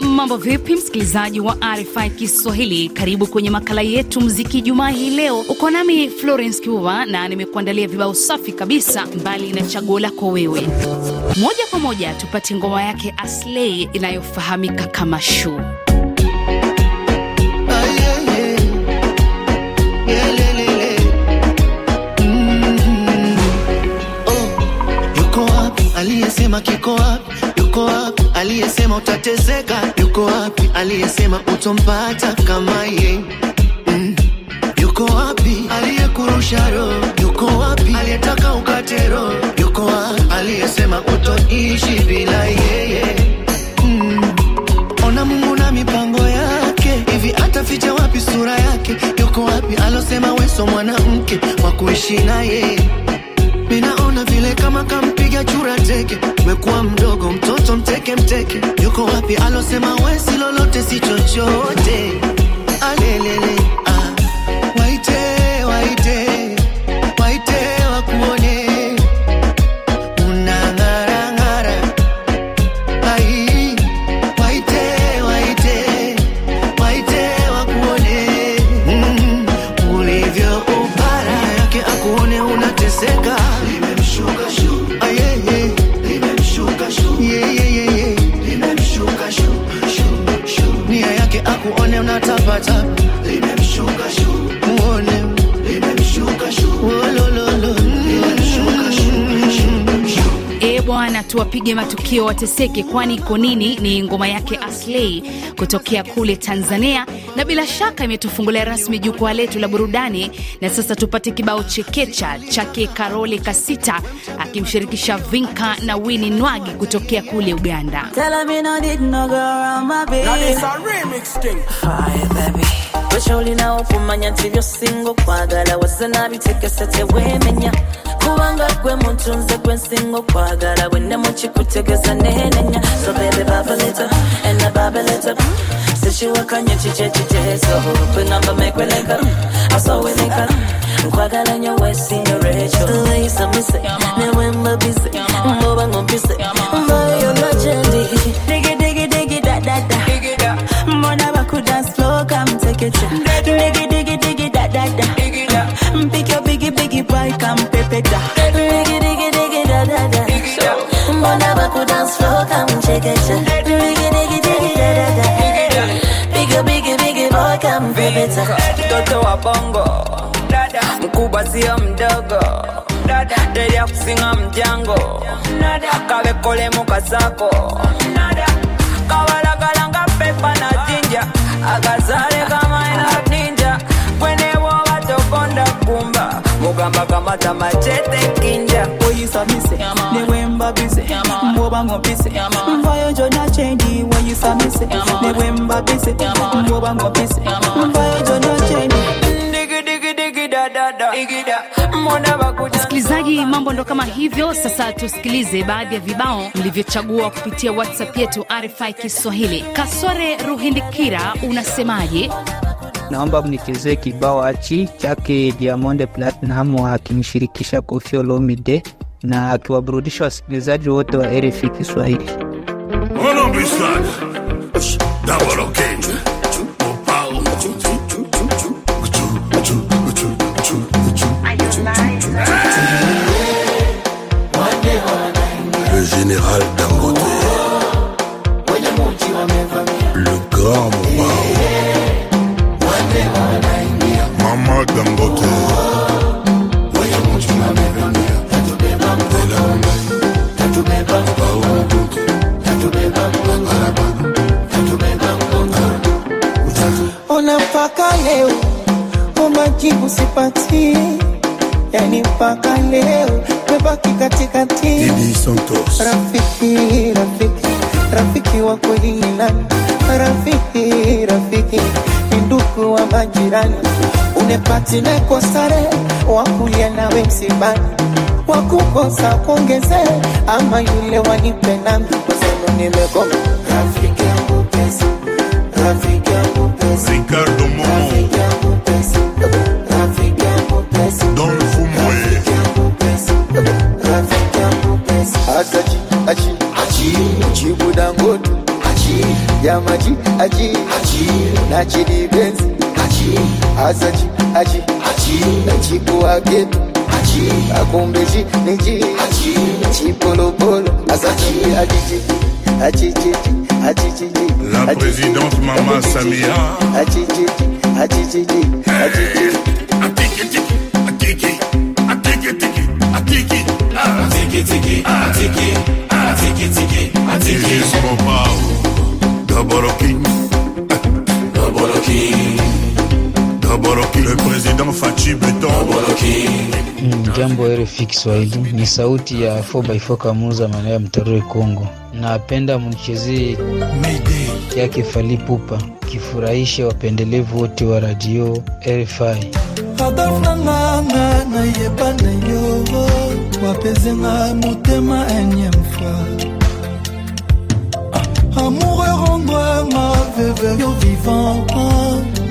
Mambo vipi, msikilizaji wa RFI Kiswahili, karibu kwenye makala yetu mziki Jumaa hii. Leo uko nami Florence Kiuva na nimekuandalia vibao safi kabisa, mbali na chaguo lako wewe. Moja kwa moja tupate ngoma yake Aslay inayofahamika kama Shu. Aliyesema kiko wapi? Yuko wapi aliyesema utateseka? Yuko wapi aliyesema utompata kama ye? Mm. Yuko wapi aliyekurusha roho? Yuko wapi aliyetaka ukate roho? Yuko wapi aliyesema utoishi bila yeye? Mm. Ona Mungu na mipango yake, hivi ataficha wapi sura yake? Yuko wapi alosema weso mwanamke wa kuishi na yeye? Minaona vile kama kampiga chura teke, umekuwa mdogo mtoto mteke mteke. Yuko wapi alosema wesi lolote si chochote? Alelele tuwapige matukio wateseke, kwani Konini? Ni ngoma yake aslei kutokea kule Tanzania, na bila shaka imetufungulia rasmi jukwaa letu la burudani. Na sasa tupate kibao chekecha chake Karole Kasita akimshirikisha Vinka na Wini Nwagi kutokea kule Uganda. Tell kyokyolinawo kumanya nti byosinga okwagala wazze n'abitegese tewemenya kubanga gwe muntu nze gwe nsinga okwagala bwe nemukikutegeza nenenya. So bebe babaleta ena babaleta sikiwakanye kikyekiteeso bwe ngamba mekweleka asoweleka nkwagala nyo wesinga come pepeta. Mtoto wa bongo. Mkubwa sio mdogo. Delia kusinga mjango. Dada, kabekolemu kasako kawalagalanga pepa na jinja, akazale kama ina ninja, kwenewo watokonda kumba, mugamba kamata machete kinja mvayo jona chendi mvayo jona chendi Msikilizaji, mambo ndo kama hivyo. Sasa tusikilize baadhi ya vibao mlivyochagua kupitia WhatsApp yetu RFI Kiswahili. Kasore Ruhindikira, unasemaje? naomba mnichezee kibao achi chake Diamond Platinum akimshirikisha Koffi Olomide na akiwaburudisha wasikilizaji wote wa RFI Kiswahili. Mama Dangote mpaka leo. Umajibu sipati yani mpaka leo. Mebaki katikati. Rafiki rafiki rafiki wa kweli ni nani rafiki rafiki. Ni ndugu wa majirani. Unepati neko sare wakulia nawe msibani. Wakukosa kuongeze ama yule wanipe nami kusema nimegoma. Rafiki yangu pesa rafiki yangu pesa. Ricardo La présidente Mama Samia. Atiki tiki tiki atiki. Tiki atiki atiki tiki atiki. Jambo RFI Kiswahili, ni sauti ya 4x4 Kamuza maeneo ya Mtarue, Kongo. Napenda mnichezee yake Fally Ipupa kifurahishe wapendelevu wote wa radio RFI.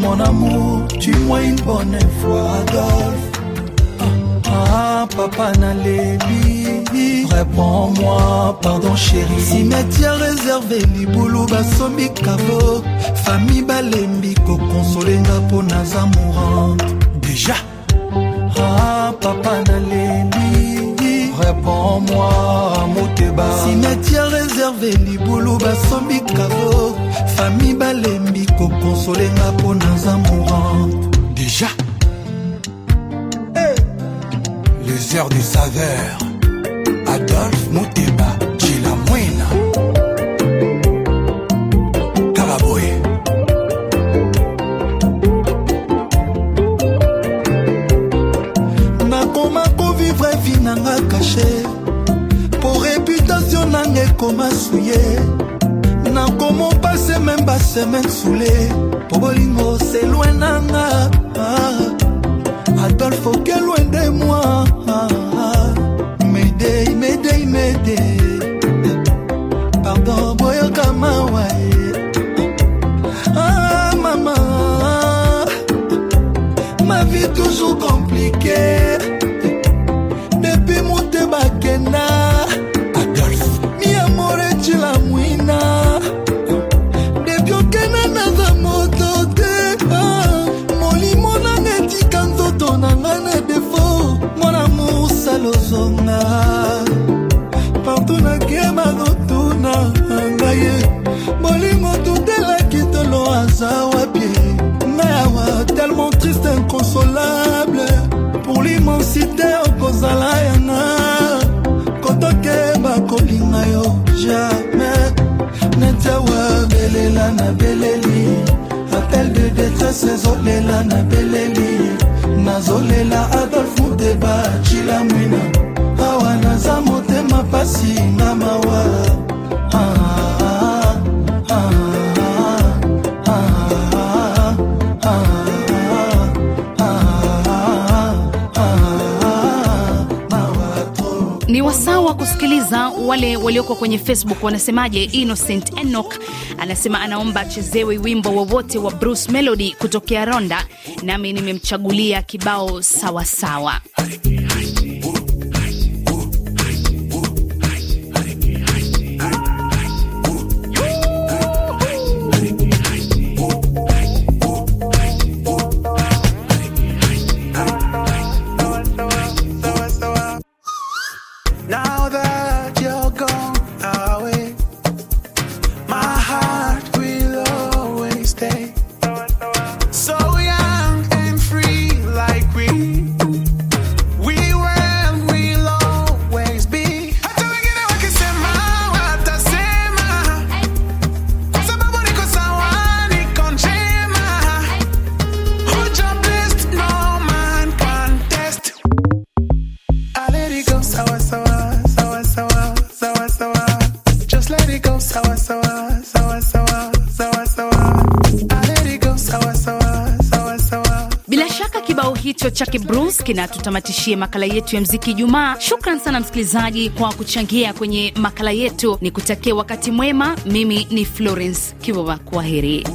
Mon amour, dis-moi une bonne fois, Adolphe. Ah, ah, ah papa Nalébi Réponds-moi, pardon chérie. Cimetière réservé, Liboulou Bassomi Kavo Famille Balembi, kokonsolenga mpo naza mourante. Déjà. Ah, ah papa Nalébi Réponds-moi, amour moteba cimetière réservé libulu basombi kavo. Famille balembi kokonsolenga mpo naza mourante déjà? Les heures de saveur. Adolphe moteba semaine soule po bolingo selwe nanga Partout nakeba kotuna ngai ye. Molimo tutelaki tolo aza wapi ngai awa tellement triste inconsolable. Pour l'immensité okozala yana. Kotokeba kolinga yo jamais. Neti awa belela na beleli. Appel de détresse ezolela na beleli. Nazolela adolphe muteba cila Ni wasaa wa kusikiliza wale walioko kwenye Facebook wanasemaje. Innocent Enoch anasema anaomba achezewe wimbo wowote wa Bruce Melody kutokea Ronda, nami nimemchagulia kibao sawasawa sawa. Shaka kibao hicho chake Bruce kinatutamatishia makala yetu ya mziki Ijumaa. Shukran sana msikilizaji kwa kuchangia kwenye makala yetu, ni kutakia wakati mwema. Mimi ni Florence Kiwova, kwa heri.